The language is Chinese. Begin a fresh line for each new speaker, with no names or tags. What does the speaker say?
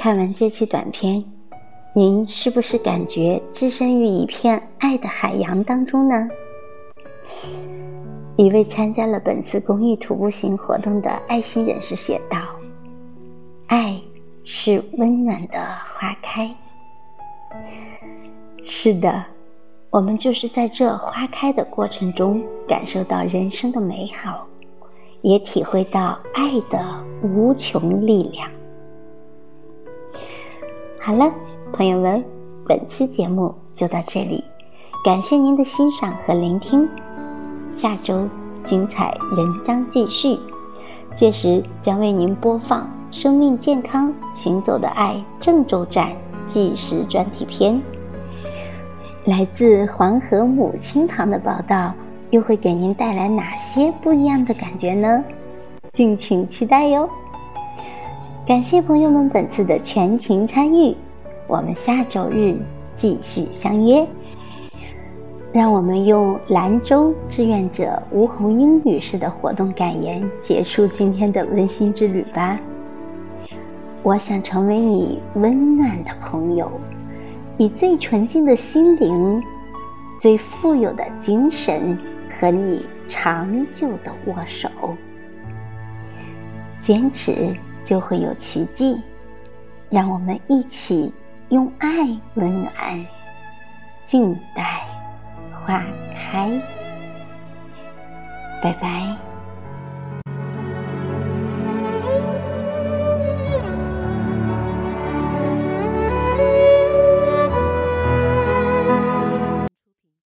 看完这期短片，您是不是感觉置身于一片爱的海洋当中呢？一位参加了本次公益徒步行活动的爱心人士写道：“爱是温暖的花开。”是的，我们就是在这花开的过程中，感受到人生的美好，也体会到爱的无穷力量。好了，朋友们，本期节目就到这里，感谢您的欣赏和聆听。下周精彩仍将继续，届时将为您播放《生命健康行走的爱》郑州站纪实专题片。来自黄河母亲堂的报道，又会给您带来哪些不一样的感觉呢？敬请期待哟。感谢朋友们本次的全情参与，我们下周日继续相约。让我们用兰州志愿者吴红英女士的活动感言结束今天的温馨之旅吧。我想成为你温暖的朋友，以最纯净的心灵、最富有的精神和你长久的握手。坚持。就会有奇迹，让我们一起用爱温暖，静待花开。拜拜。